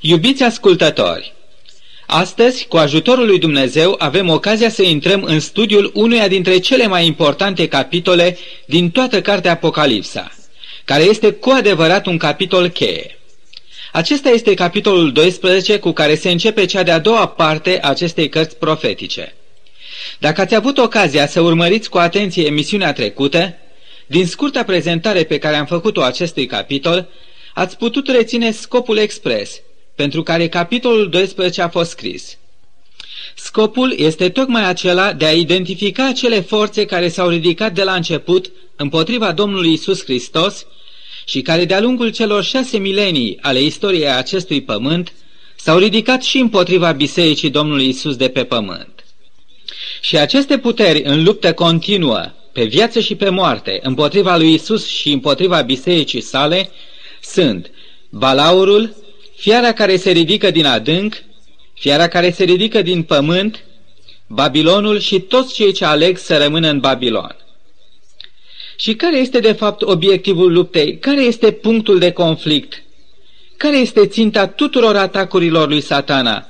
Iubiți ascultători, astăzi, cu ajutorul lui Dumnezeu, avem ocazia să intrăm în studiul unuia dintre cele mai importante capitole din toată cartea Apocalipsa, care este cu adevărat un capitol cheie. Acesta este capitolul 12 cu care se începe cea de-a doua parte a acestei cărți profetice. Dacă ați avut ocazia să urmăriți cu atenție emisiunea trecută, din scurta prezentare pe care am făcut-o acestui capitol, ați putut reține scopul expres, pentru care capitolul 12 a fost scris. Scopul este tocmai acela de a identifica acele forțe care s-au ridicat de la început împotriva Domnului Isus Hristos și care de-a lungul celor șase milenii ale istoriei acestui pământ s-au ridicat și împotriva Bisericii Domnului Isus de pe pământ. Și aceste puteri în luptă continuă, pe viață și pe moarte, împotriva lui Isus și împotriva bisericii sale, sunt balaurul, fiara care se ridică din adânc, fiara care se ridică din pământ, Babilonul și toți cei ce aleg să rămână în Babilon. Și care este de fapt obiectivul luptei? Care este punctul de conflict? Care este ținta tuturor atacurilor lui satana?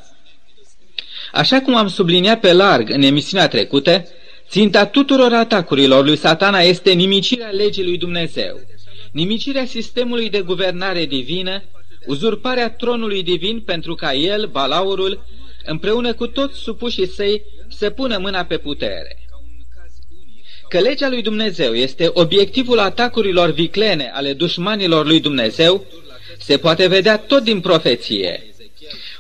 Așa cum am subliniat pe larg în emisiunea trecută, ținta tuturor atacurilor lui satana este nimicirea legii lui Dumnezeu, nimicirea sistemului de guvernare divină, uzurparea tronului divin pentru ca el, balaurul, împreună cu toți supușii săi, să pună mâna pe putere. Că legea lui Dumnezeu este obiectivul atacurilor viclene ale dușmanilor lui Dumnezeu, se poate vedea tot din profeție.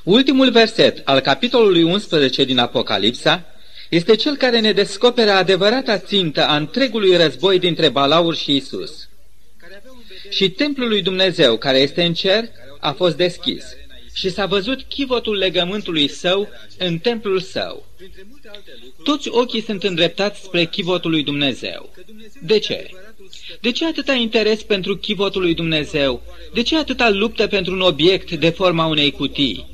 Ultimul verset al capitolului 11 din Apocalipsa este cel care ne descoperă adevărata țintă a întregului război dintre Balaur și Isus. Și templul lui Dumnezeu, care este în cer, a fost deschis și s-a văzut chivotul legământului său în templul său. Toți ochii sunt îndreptați spre chivotul lui Dumnezeu. De ce? De ce atâta interes pentru chivotul lui Dumnezeu? De ce atâta luptă pentru un obiect de forma unei cutii?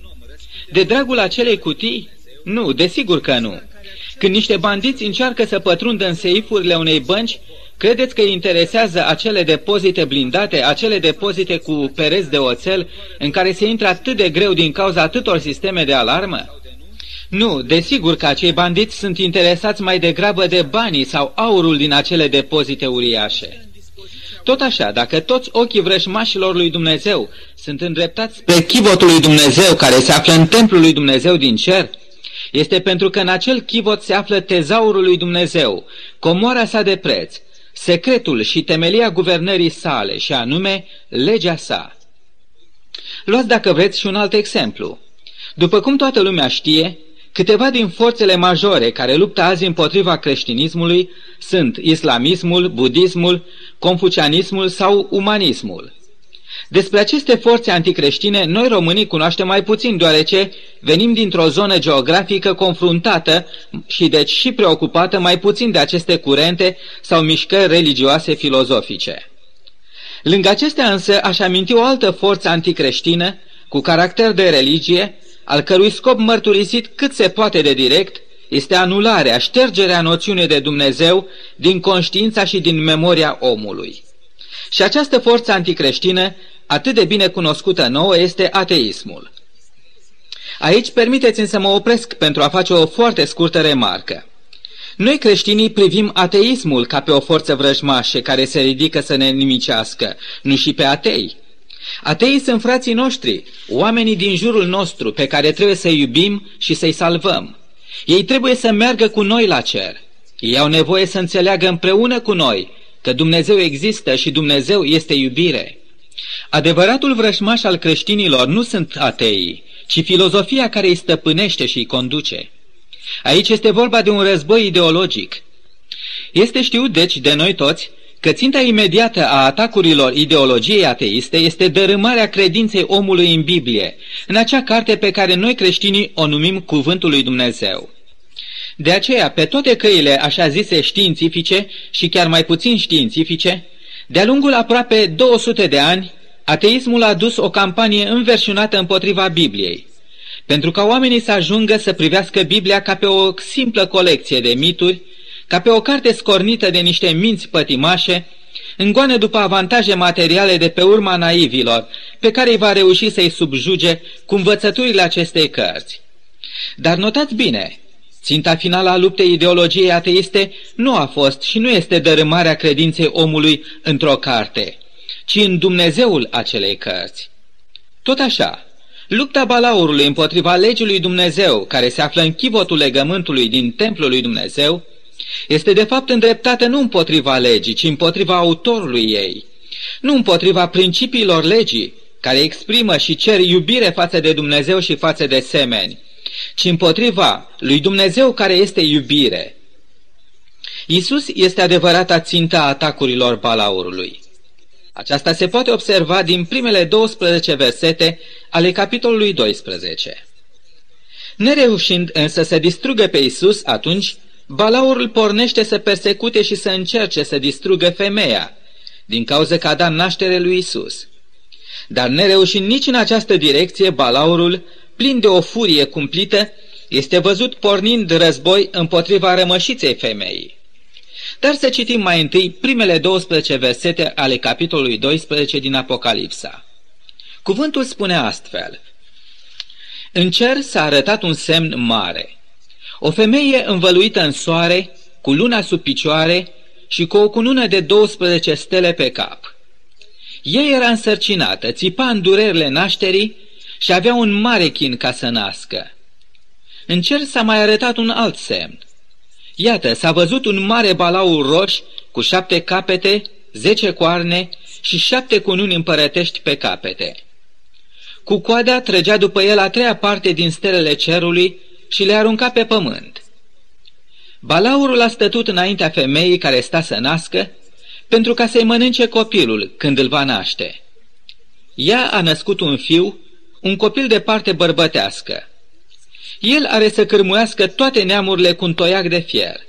De dragul acelei cutii? Nu, desigur că nu. Când niște bandiți încearcă să pătrundă în seifurile unei bănci, credeți că îi interesează acele depozite blindate, acele depozite cu pereți de oțel, în care se intră atât de greu din cauza atâtor sisteme de alarmă? Nu, desigur că acei bandiți sunt interesați mai degrabă de banii sau aurul din acele depozite uriașe. Tot așa, dacă toți ochii vrășmașilor lui Dumnezeu sunt îndreptați spre chivotul lui Dumnezeu care se află în templul lui Dumnezeu din cer, este pentru că în acel chivot se află tezaurul lui Dumnezeu, comoara sa de preț, secretul și temelia guvernării sale, și anume legea sa. Luați dacă vreți și un alt exemplu. După cum toată lumea știe, câteva din forțele majore care luptă azi împotriva creștinismului sunt islamismul, budismul, confucianismul sau umanismul. Despre aceste forțe anticreștine, noi românii cunoaștem mai puțin, deoarece venim dintr-o zonă geografică confruntată și deci și preocupată mai puțin de aceste curente sau mișcări religioase filozofice. Lângă acestea însă aș aminti o altă forță anticreștină, cu caracter de religie, al cărui scop mărturisit cât se poate de direct, este anularea, ștergerea noțiunii de Dumnezeu din conștiința și din memoria omului. Și această forță anticreștină atât de bine cunoscută nouă este ateismul. Aici permiteți-mi să mă opresc pentru a face o foarte scurtă remarcă. Noi creștinii privim ateismul ca pe o forță vrăjmașă care se ridică să ne nimicească, nu și pe atei. Ateii sunt frații noștri, oamenii din jurul nostru pe care trebuie să iubim și să-i salvăm. Ei trebuie să meargă cu noi la cer. Ei au nevoie să înțeleagă împreună cu noi că Dumnezeu există și Dumnezeu este iubire. Adevăratul vrășmaș al creștinilor nu sunt ateii, ci filozofia care îi stăpânește și îi conduce. Aici este vorba de un război ideologic. Este știut, deci, de noi toți, că ținta imediată a atacurilor ideologiei ateiste este dărâmarea credinței omului în Biblie, în acea carte pe care noi creștinii o numim Cuvântul lui Dumnezeu. De aceea, pe toate căile așa zise științifice și chiar mai puțin științifice, de-a lungul aproape 200 de ani, ateismul a dus o campanie înverșunată împotriva Bibliei, pentru ca oamenii să ajungă să privească Biblia ca pe o simplă colecție de mituri, ca pe o carte scornită de niște minți pătimașe, îngoană după avantaje materiale de pe urma naivilor, pe care îi va reuși să-i subjuge cu învățăturile acestei cărți. Dar notați bine, ținta finală a luptei ideologiei ateiste nu a fost și nu este dărâmarea credinței omului într-o carte, ci în Dumnezeul acelei cărți. Tot așa, lupta balaurului împotriva legii lui Dumnezeu, care se află în chivotul legământului din templul lui Dumnezeu, este de fapt îndreptată nu împotriva legii, ci împotriva autorului ei, nu împotriva principiilor legii, care exprimă și cer iubire față de Dumnezeu și față de semeni, ci împotriva lui Dumnezeu care este iubire. Isus este adevărata ținta atacurilor balaurului. Aceasta se poate observa din primele 12 versete ale capitolului 12. Nereușind însă să distrugă pe Isus, atunci Balaurul pornește să persecute și să încerce să distrugă femeia, din cauza că a dat naștere lui Isus. Dar nereușind nici în această direcție, Balaurul, plin de o furie cumplită, este văzut pornind război împotriva rămășiței femeii. Dar să citim mai întâi primele 12 versete ale capitolului 12 din Apocalipsa. Cuvântul spune astfel, În cer s-a arătat un semn mare. O femeie învăluită în soare, cu luna sub picioare și cu o cunună de 12 stele pe cap. Ea era însărcinată, țipa în durerile nașterii și avea un mare chin ca să nască. În cer s-a mai arătat un alt semn. Iată, s-a văzut un mare balaur roș cu șapte capete, zece coarne și șapte cununi împărătești pe capete. Cu coada trăgea după el a treia parte din stelele cerului și le arunca pe pământ. Balaurul a stătut înaintea femeii care sta să nască, pentru ca să-i mănânce copilul când îl va naște. Ea a născut un fiu, un copil de parte bărbătească. El are să cârmuiască toate neamurile cu un toiac de fier.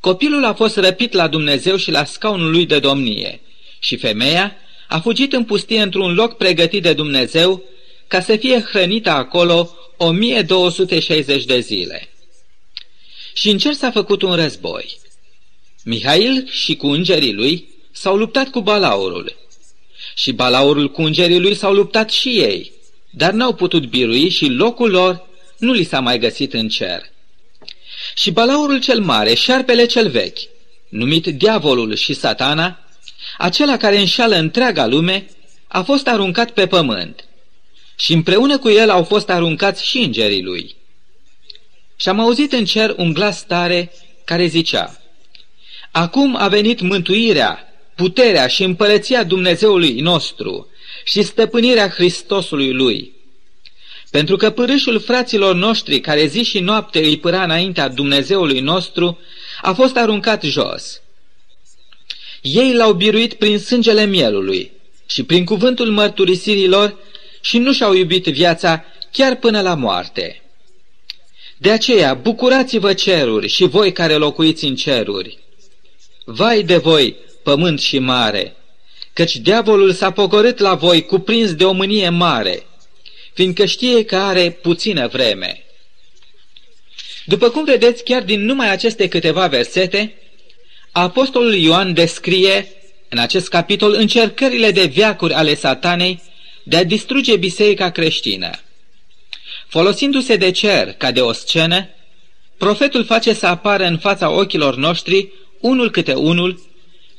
Copilul a fost răpit la Dumnezeu și la scaunul lui de domnie și femeia a fugit în pustie într-un loc pregătit de Dumnezeu ca să fie hrănită acolo 1260 de zile. Și în cer s-a făcut un război. Mihail și cu îngerii lui s-au luptat cu balaurul. Și balaurul cu îngerii lui s-au luptat și ei, dar n-au putut birui și locul lor nu li s-a mai găsit în cer. Și balaurul cel mare, șarpele cel vechi, numit diavolul și satana, acela care înșală întreaga lume, a fost aruncat pe pământ și împreună cu el au fost aruncați și îngerii lui. Și am auzit în cer un glas tare care zicea, Acum a venit mântuirea, puterea și împărăția Dumnezeului nostru și stăpânirea Hristosului lui. Pentru că pârâșul fraților noștri, care zi și noapte îi pâra înaintea Dumnezeului nostru, a fost aruncat jos. Ei l-au biruit prin sângele mielului și prin cuvântul mărturisirilor și nu și-au iubit viața chiar până la moarte. De aceea, bucurați-vă ceruri și voi care locuiți în ceruri. Vai de voi, pământ și mare, căci diavolul s-a pogorât la voi cuprins de o mânie mare, fiindcă știe că are puțină vreme. După cum vedeți, chiar din numai aceste câteva versete, Apostolul Ioan descrie în acest capitol încercările de viacuri ale satanei de a distruge biserica creștină. Folosindu-se de cer ca de o scenă, profetul face să apară în fața ochilor noștri, unul câte unul,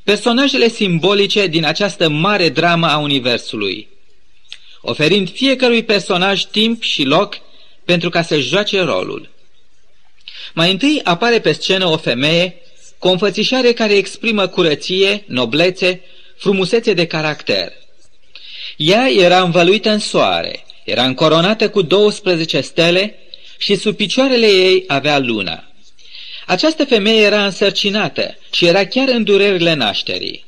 personajele simbolice din această mare dramă a Universului, oferind fiecărui personaj timp și loc pentru ca să joace rolul. Mai întâi apare pe scenă o femeie cu o înfățișare care exprimă curăție, noblețe, frumusețe de caracter – ea era învăluită în soare, era încoronată cu 12 stele și sub picioarele ei avea luna. Această femeie era însărcinată și era chiar în durerile nașterii.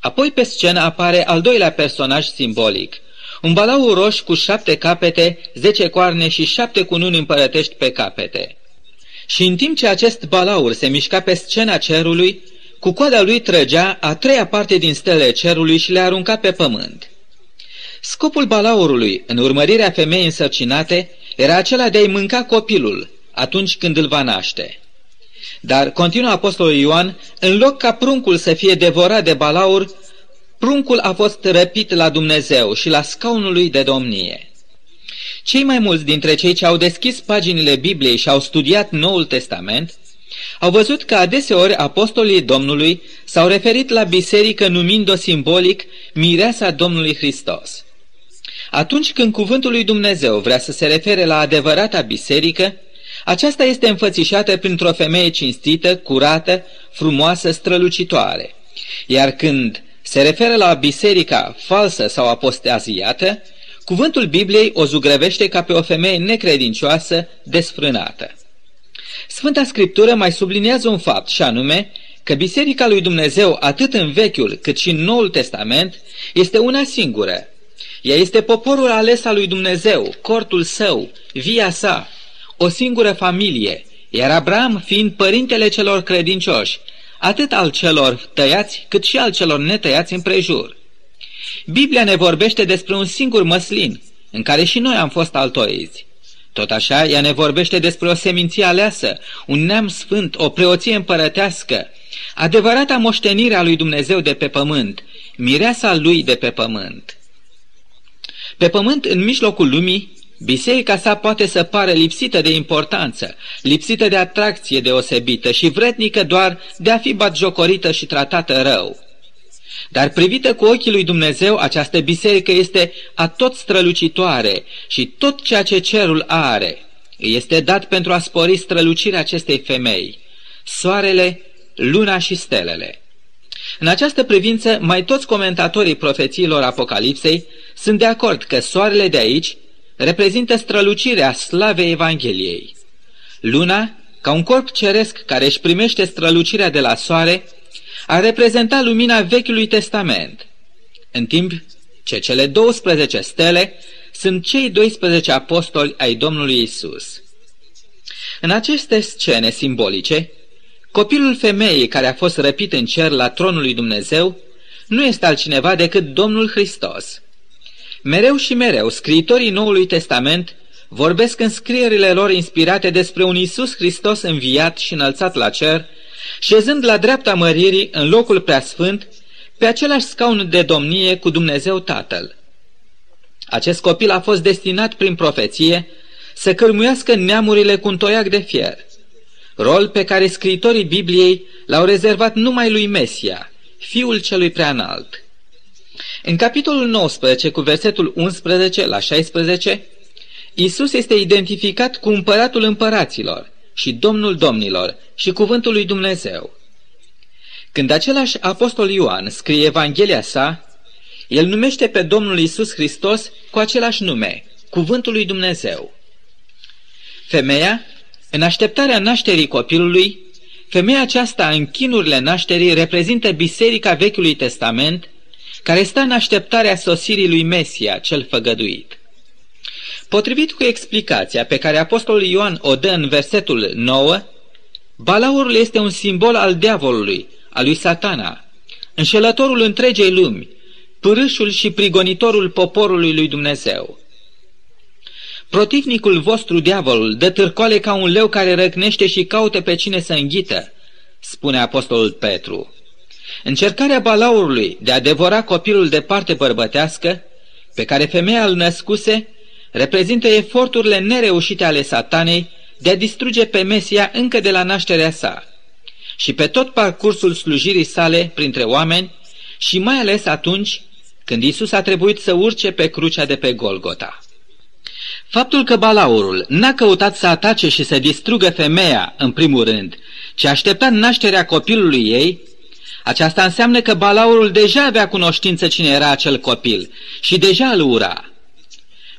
Apoi pe scenă apare al doilea personaj simbolic, un balau roș cu șapte capete, zece coarne și șapte cununi împărătești pe capete. Și în timp ce acest balaur se mișca pe scena cerului, cu coada lui trăgea a treia parte din stele cerului și le arunca pe pământ. Scopul balaurului în urmărirea femeii însărcinate era acela de a-i mânca copilul atunci când îl va naște. Dar, continuă apostolul Ioan, în loc ca pruncul să fie devorat de balaur, pruncul a fost răpit la Dumnezeu și la scaunul lui de domnie. Cei mai mulți dintre cei ce au deschis paginile Bibliei și au studiat Noul Testament au văzut că adeseori apostolii Domnului s-au referit la biserică numind-o simbolic mireasa Domnului Hristos. Atunci când cuvântul lui Dumnezeu vrea să se refere la adevărata biserică, aceasta este înfățișată printr-o femeie cinstită, curată, frumoasă, strălucitoare. Iar când se referă la biserica falsă sau apostaziată, cuvântul Bibliei o zugrăvește ca pe o femeie necredincioasă, desfrânată. Sfânta Scriptură mai subliniază un fapt și anume că Biserica lui Dumnezeu, atât în Vechiul cât și în Noul Testament, este una singură. Ea este poporul ales al lui Dumnezeu, cortul său, via sa, o singură familie, iar Abraham fiind părintele celor credincioși, atât al celor tăiați cât și al celor netăiați împrejur. Biblia ne vorbește despre un singur măslin, în care și noi am fost altoizi. Tot așa, ea ne vorbește despre o seminție aleasă, un neam sfânt, o preoție împărătească, adevărata moștenire a lui Dumnezeu de pe pământ, mireasa lui de pe pământ. Pe pământ, în mijlocul lumii, biserica sa poate să pară lipsită de importanță, lipsită de atracție deosebită și vrednică doar de a fi batjocorită și tratată rău. Dar privită cu ochii lui Dumnezeu, această biserică este a tot strălucitoare și tot ceea ce cerul are este dat pentru a spori strălucirea acestei femei, soarele, luna și stelele. În această privință, mai toți comentatorii profețiilor Apocalipsei sunt de acord că soarele de aici reprezintă strălucirea slavei Evangheliei. Luna, ca un corp ceresc care își primește strălucirea de la soare, a reprezenta lumina Vechiului Testament, în timp ce cele 12 stele sunt cei 12 apostoli ai Domnului Isus. În aceste scene simbolice, copilul femeii care a fost răpit în cer la tronul lui Dumnezeu nu este altcineva decât Domnul Hristos. Mereu și mereu, scriitorii Noului Testament vorbesc în scrierile lor inspirate despre un Isus Hristos înviat și înălțat la cer, șezând la dreapta măririi în locul preasfânt, pe același scaun de domnie cu Dumnezeu Tatăl. Acest copil a fost destinat prin profeție să cărmuiască neamurile cu un toiac de fier, rol pe care scriitorii Bibliei l-au rezervat numai lui Mesia, fiul celui preanalt. În capitolul 19, cu versetul 11 la 16, Isus este identificat cu împăratul împăraților și domnul domnilor și cuvântul lui Dumnezeu. Când același apostol Ioan scrie Evanghelia sa, el numește pe Domnul Isus Hristos cu același nume, cuvântul lui Dumnezeu. Femeia, în așteptarea nașterii copilului, femeia aceasta în chinurile nașterii reprezintă Biserica Vechiului Testament, care stă în așteptarea sosirii lui Mesia, cel făgăduit. Potrivit cu explicația pe care apostolul Ioan o dă în versetul 9, balaurul este un simbol al diavolului, al lui satana, înșelătorul întregei lumi, pârâșul și prigonitorul poporului lui Dumnezeu. Protivnicul vostru, diavolul, dă târcoale ca un leu care răcnește și caută pe cine să înghită, spune apostolul Petru. Încercarea balaurului de a devora copilul de parte bărbătească, pe care femeia îl născuse, reprezintă eforturile nereușite ale satanei de a distruge pe Mesia încă de la nașterea sa și pe tot parcursul slujirii sale printre oameni și mai ales atunci când Isus a trebuit să urce pe crucea de pe Golgota. Faptul că balaurul n-a căutat să atace și să distrugă femeia, în primul rând, ci a așteptat nașterea copilului ei, aceasta înseamnă că balaurul deja avea cunoștință cine era acel copil și deja îl ura.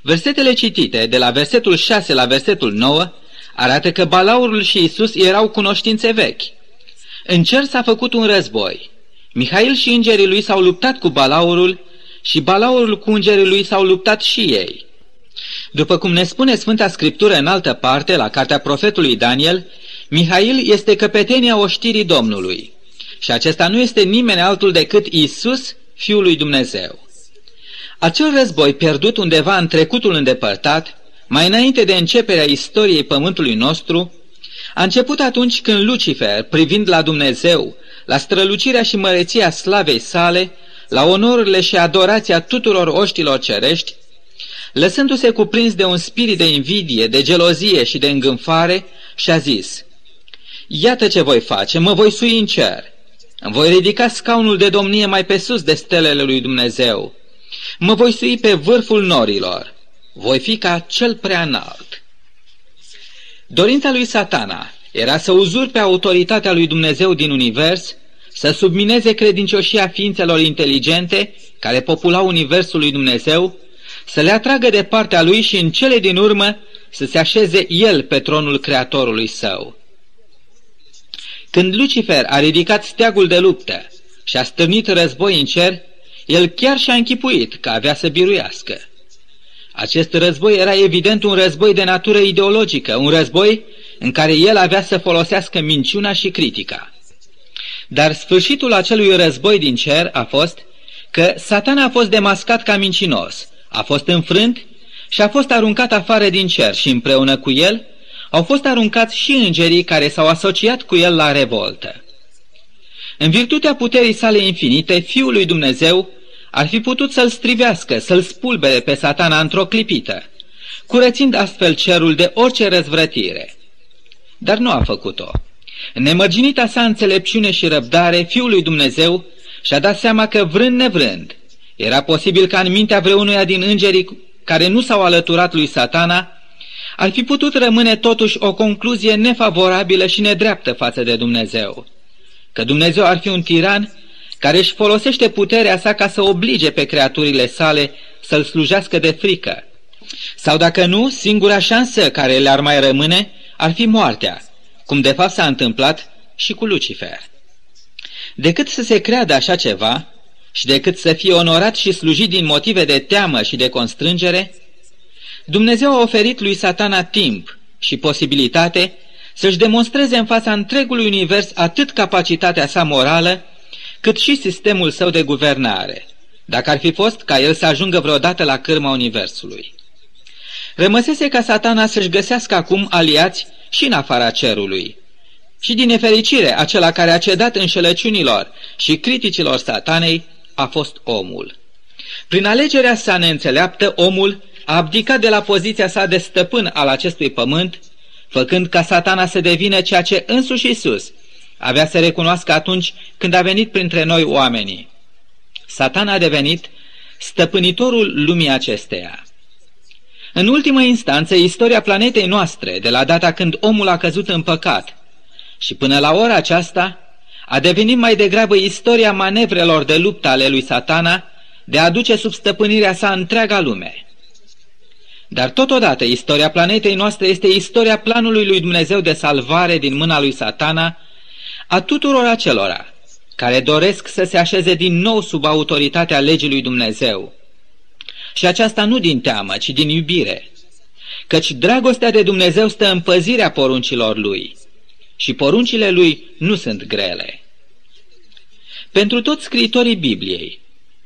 Versetele citite, de la versetul 6 la versetul 9, arată că Balaurul și Isus erau cunoștințe vechi. În cer s-a făcut un război. Mihail și îngerii lui s-au luptat cu Balaurul și Balaurul cu îngerii lui s-au luptat și ei. După cum ne spune Sfânta Scriptură în altă parte, la cartea profetului Daniel, Mihail este căpetenia oștirii Domnului. Și acesta nu este nimeni altul decât Isus, Fiul lui Dumnezeu. Acel război pierdut undeva în trecutul îndepărtat, mai înainte de începerea istoriei pământului nostru, A început atunci când Lucifer, privind la Dumnezeu, la strălucirea și măreția slavei sale, la onorurile și adorația tuturor oștilor cerești, lăsându-se cuprins de un spirit de invidie, de gelozie și de îngânfare, și-a zis, Iată ce voi face, mă voi sui în cer, voi ridica scaunul de domnie mai pe sus de stelele lui Dumnezeu, mă voi sui pe vârful norilor, voi fi ca cel prea înalt. Dorința lui satana era să uzurpe autoritatea lui Dumnezeu din univers, să submineze credincioșia ființelor inteligente care populau universul lui Dumnezeu, să le atragă de partea lui și în cele din urmă să se așeze el pe tronul creatorului său. Când Lucifer a ridicat steagul de luptă și a stârnit război în cer, el chiar și-a închipuit că avea să biruiască. Acest război era evident un război de natură ideologică, un război în care el avea să folosească minciuna și critica. Dar sfârșitul acelui război din cer a fost că satana a fost demascat ca mincinos, a fost înfrânt și a fost aruncat afară din cer și împreună cu el au fost aruncați și îngerii care s-au asociat cu el la revoltă. În virtutea puterii sale infinite, Fiul lui Dumnezeu ar fi putut să-l strivească, să-l spulbere pe satana într-o clipită, curățind astfel cerul de orice răzvrătire. Dar nu a făcut-o. În nemărginita sa înțelepciune și răbdare, Fiul lui Dumnezeu și-a dat seama că vrând nevrând, era posibil ca în mintea vreunuia din îngerii care nu s-au alăturat lui satana, ar fi putut rămâne totuși o concluzie nefavorabilă și nedreaptă față de Dumnezeu. Că Dumnezeu ar fi un tiran care își folosește puterea sa ca să oblige pe creaturile sale să-l slujească de frică. Sau dacă nu, singura șansă care le-ar mai rămâne ar fi moartea, cum de fapt s-a întâmplat și cu Lucifer. Decât să se creadă așa ceva și decât să fie onorat și slujit din motive de teamă și de constrângere, Dumnezeu a oferit lui satana timp și posibilitate să-și demonstreze în fața întregului univers atât capacitatea sa morală, cât și sistemul său de guvernare, dacă ar fi fost ca el să ajungă vreodată la cârma universului. Rămăsese ca satana să-și găsească acum aliați și în afara cerului. Și din nefericire, acela care a cedat înșelăciunilor și criticilor satanei a fost omul. Prin alegerea sa neînțeleaptă, omul a abdicat de la poziția sa de stăpân al acestui pământ, făcând ca satana să devină ceea ce însuși Isus avea să recunoască atunci când a venit printre noi oamenii. Satana a devenit stăpânitorul lumii acesteia. În ultimă instanță, istoria planetei noastre, de la data când omul a căzut în păcat, și până la ora aceasta, a devenit mai degrabă istoria manevrelor de luptă ale lui satana de a aduce sub stăpânirea sa întreaga lume. Dar totodată istoria planetei noastre este istoria planului lui Dumnezeu de salvare din mâna lui satana a tuturor acelora care doresc să se așeze din nou sub autoritatea legii lui Dumnezeu. Și aceasta nu din teamă, ci din iubire, căci dragostea de Dumnezeu stă în păzirea poruncilor lui și poruncile lui nu sunt grele. Pentru toți scriitorii Bibliei,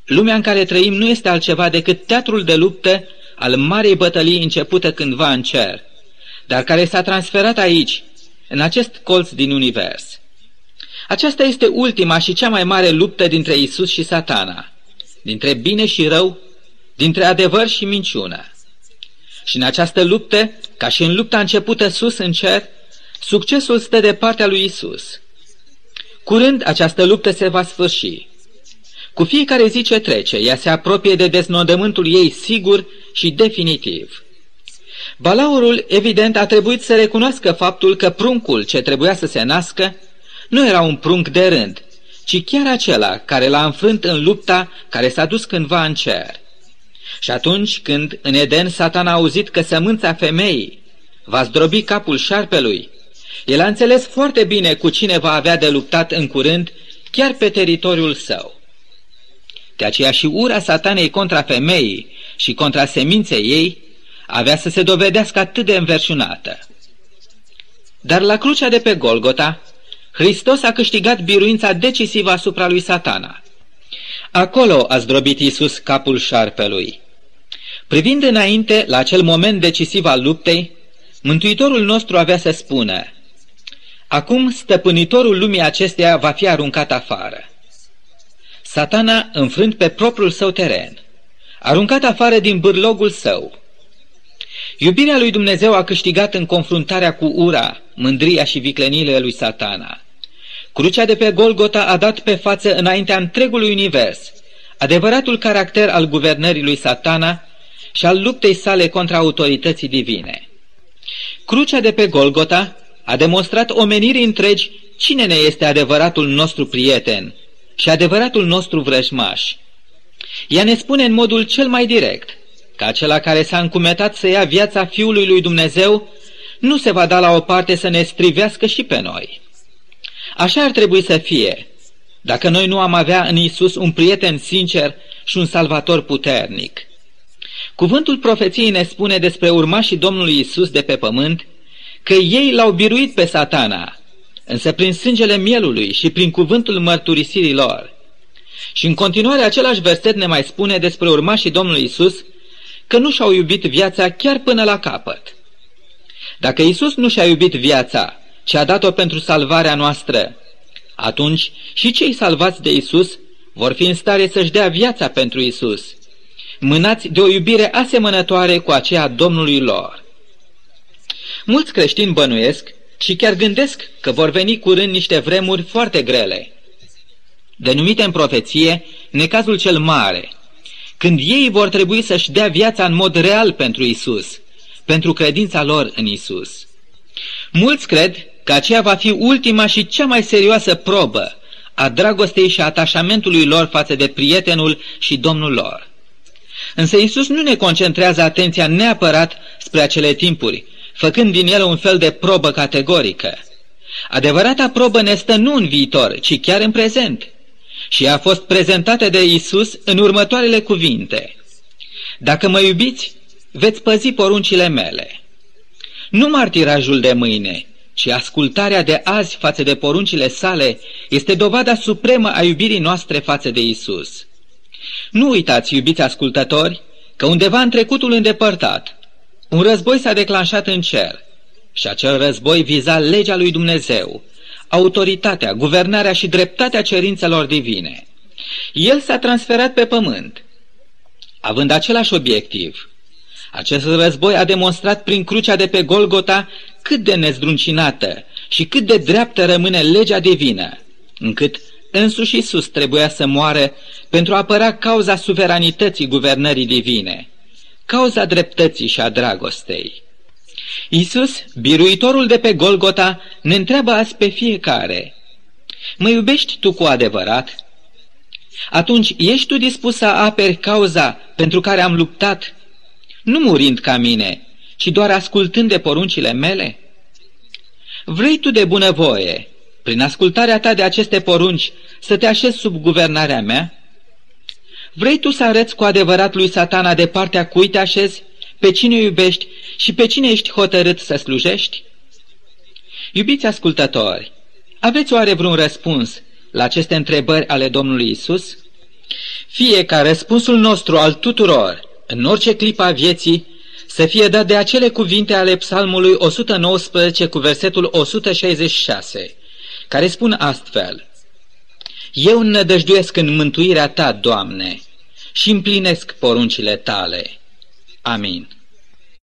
lumea în care trăim nu este altceva decât teatrul de luptă al marei bătălii începută cândva în cer, dar care s-a transferat aici, în acest colț din univers. Aceasta este ultima și cea mai mare luptă dintre Isus și satana, dintre bine și rău, dintre adevăr și minciună. Și în această luptă, ca și în lupta începută sus în cer, succesul stă de partea lui Isus. Curând această luptă se va sfârși. Cu fiecare zi ce trece, ea se apropie de deznodământul ei sigur și definitiv. Balaurul, evident, a trebuit să recunoască faptul că pruncul ce trebuia să se nască nu era un prunc de rând, ci chiar acela care l-a înfrânt în lupta care s-a dus cândva în cer. Și atunci când în Eden Satan a auzit că sămânța femeii va zdrobi capul șarpelui, el a înțeles foarte bine cu cine va avea de luptat în curând, chiar pe teritoriul său. De aceea și ura satanei contra femeii și contra seminței ei avea să se dovedească atât de înverșunată. Dar la crucea de pe Golgota, Hristos a câștigat biruința decisivă asupra lui satana. Acolo a zdrobit Iisus capul șarpelui. Privind înainte la acel moment decisiv al luptei, Mântuitorul nostru avea să spună, Acum stăpânitorul lumii acesteia va fi aruncat afară. Satana înfrânt pe propriul său teren, aruncat afară din bârlogul său. Iubirea lui Dumnezeu a câștigat în confruntarea cu ura, mândria și vicleniile lui satana. Crucea de pe Golgota a dat pe față înaintea întregului univers adevăratul caracter al guvernării lui satana și al luptei sale contra autorității divine. Crucea de pe Golgota a demonstrat omenirii întregi cine ne este adevăratul nostru prieten și adevăratul nostru vrăjmaș. Ea ne spune în modul cel mai direct că acela care s-a încumetat să ia viața Fiului lui Dumnezeu nu se va da la o parte să ne strivească și pe noi. Așa ar trebui să fie, dacă noi nu am avea în Isus un prieten sincer și un salvator puternic. Cuvântul profeției ne spune despre urmașii Domnului Isus de pe pământ că ei l-au biruit pe satana, însă prin sângele mielului și prin cuvântul mărturisirii lor. Și în continuare același verset ne mai spune despre urmașii Domnului Isus că nu și-au iubit viața chiar până la capăt. Dacă Isus nu și-a iubit viața, ci a dat-o pentru salvarea noastră, atunci și cei salvați de Isus vor fi în stare să-și dea viața pentru Isus, mânați de o iubire asemănătoare cu aceea Domnului lor. Mulți creștini bănuiesc și chiar gândesc că vor veni curând niște vremuri foarte grele, denumite în profeție necazul cel mare, când ei vor trebui să-și dea viața în mod real pentru Isus, pentru credința lor în Isus. Mulți cred că aceea va fi ultima și cea mai serioasă probă a dragostei și atașamentului lor față de prietenul și Domnul lor. Însă Isus nu ne concentrează atenția neapărat spre acele timpuri, făcând din ele un fel de probă categorică. Adevărata probă ne stă nu în viitor, ci chiar în prezent. Și a fost prezentată de Isus în următoarele cuvinte. Dacă mă iubiți, veți păzi poruncile mele. Nu martirajul de mâine, ci ascultarea de azi față de poruncile sale este dovada supremă a iubirii noastre față de Isus. Nu uitați, iubiți ascultători, că undeva în trecutul îndepărtat, un război s-a declanșat în cer și acel război viza legea lui Dumnezeu, autoritatea, guvernarea și dreptatea cerințelor divine. El s-a transferat pe pământ, având același obiectiv. Acest război a demonstrat prin crucea de pe Golgota cât de nezdruncinată și cât de dreaptă rămâne legea divină, încât însuși Iisus trebuia să moară pentru a apăra cauza suveranității guvernării divine, cauza dreptății și a dragostei. Iisus, biruitorul de pe Golgota, ne întreabă azi pe fiecare, Mă iubești tu cu adevărat? Atunci ești tu dispus să aperi cauza pentru care am luptat, nu murind ca mine, ci doar ascultând de poruncile mele? Vrei tu de bunăvoie, prin ascultarea ta de aceste porunci, să te așezi sub guvernarea mea? Vrei tu să arăți cu adevărat lui satana de partea cui te așezi, pe cine iubești și pe cine ești hotărât să slujești? Iubiți ascultători, aveți oare vreun răspuns la aceste întrebări ale Domnului Isus? Fie ca răspunsul nostru al tuturor, în orice clipă a vieții, să fie dat de acele cuvinte ale psalmului 119 cu versetul 166, care spun astfel, Eu nădăjduiesc în mântuirea Ta, Doamne, și împlinesc poruncile Tale. Amin.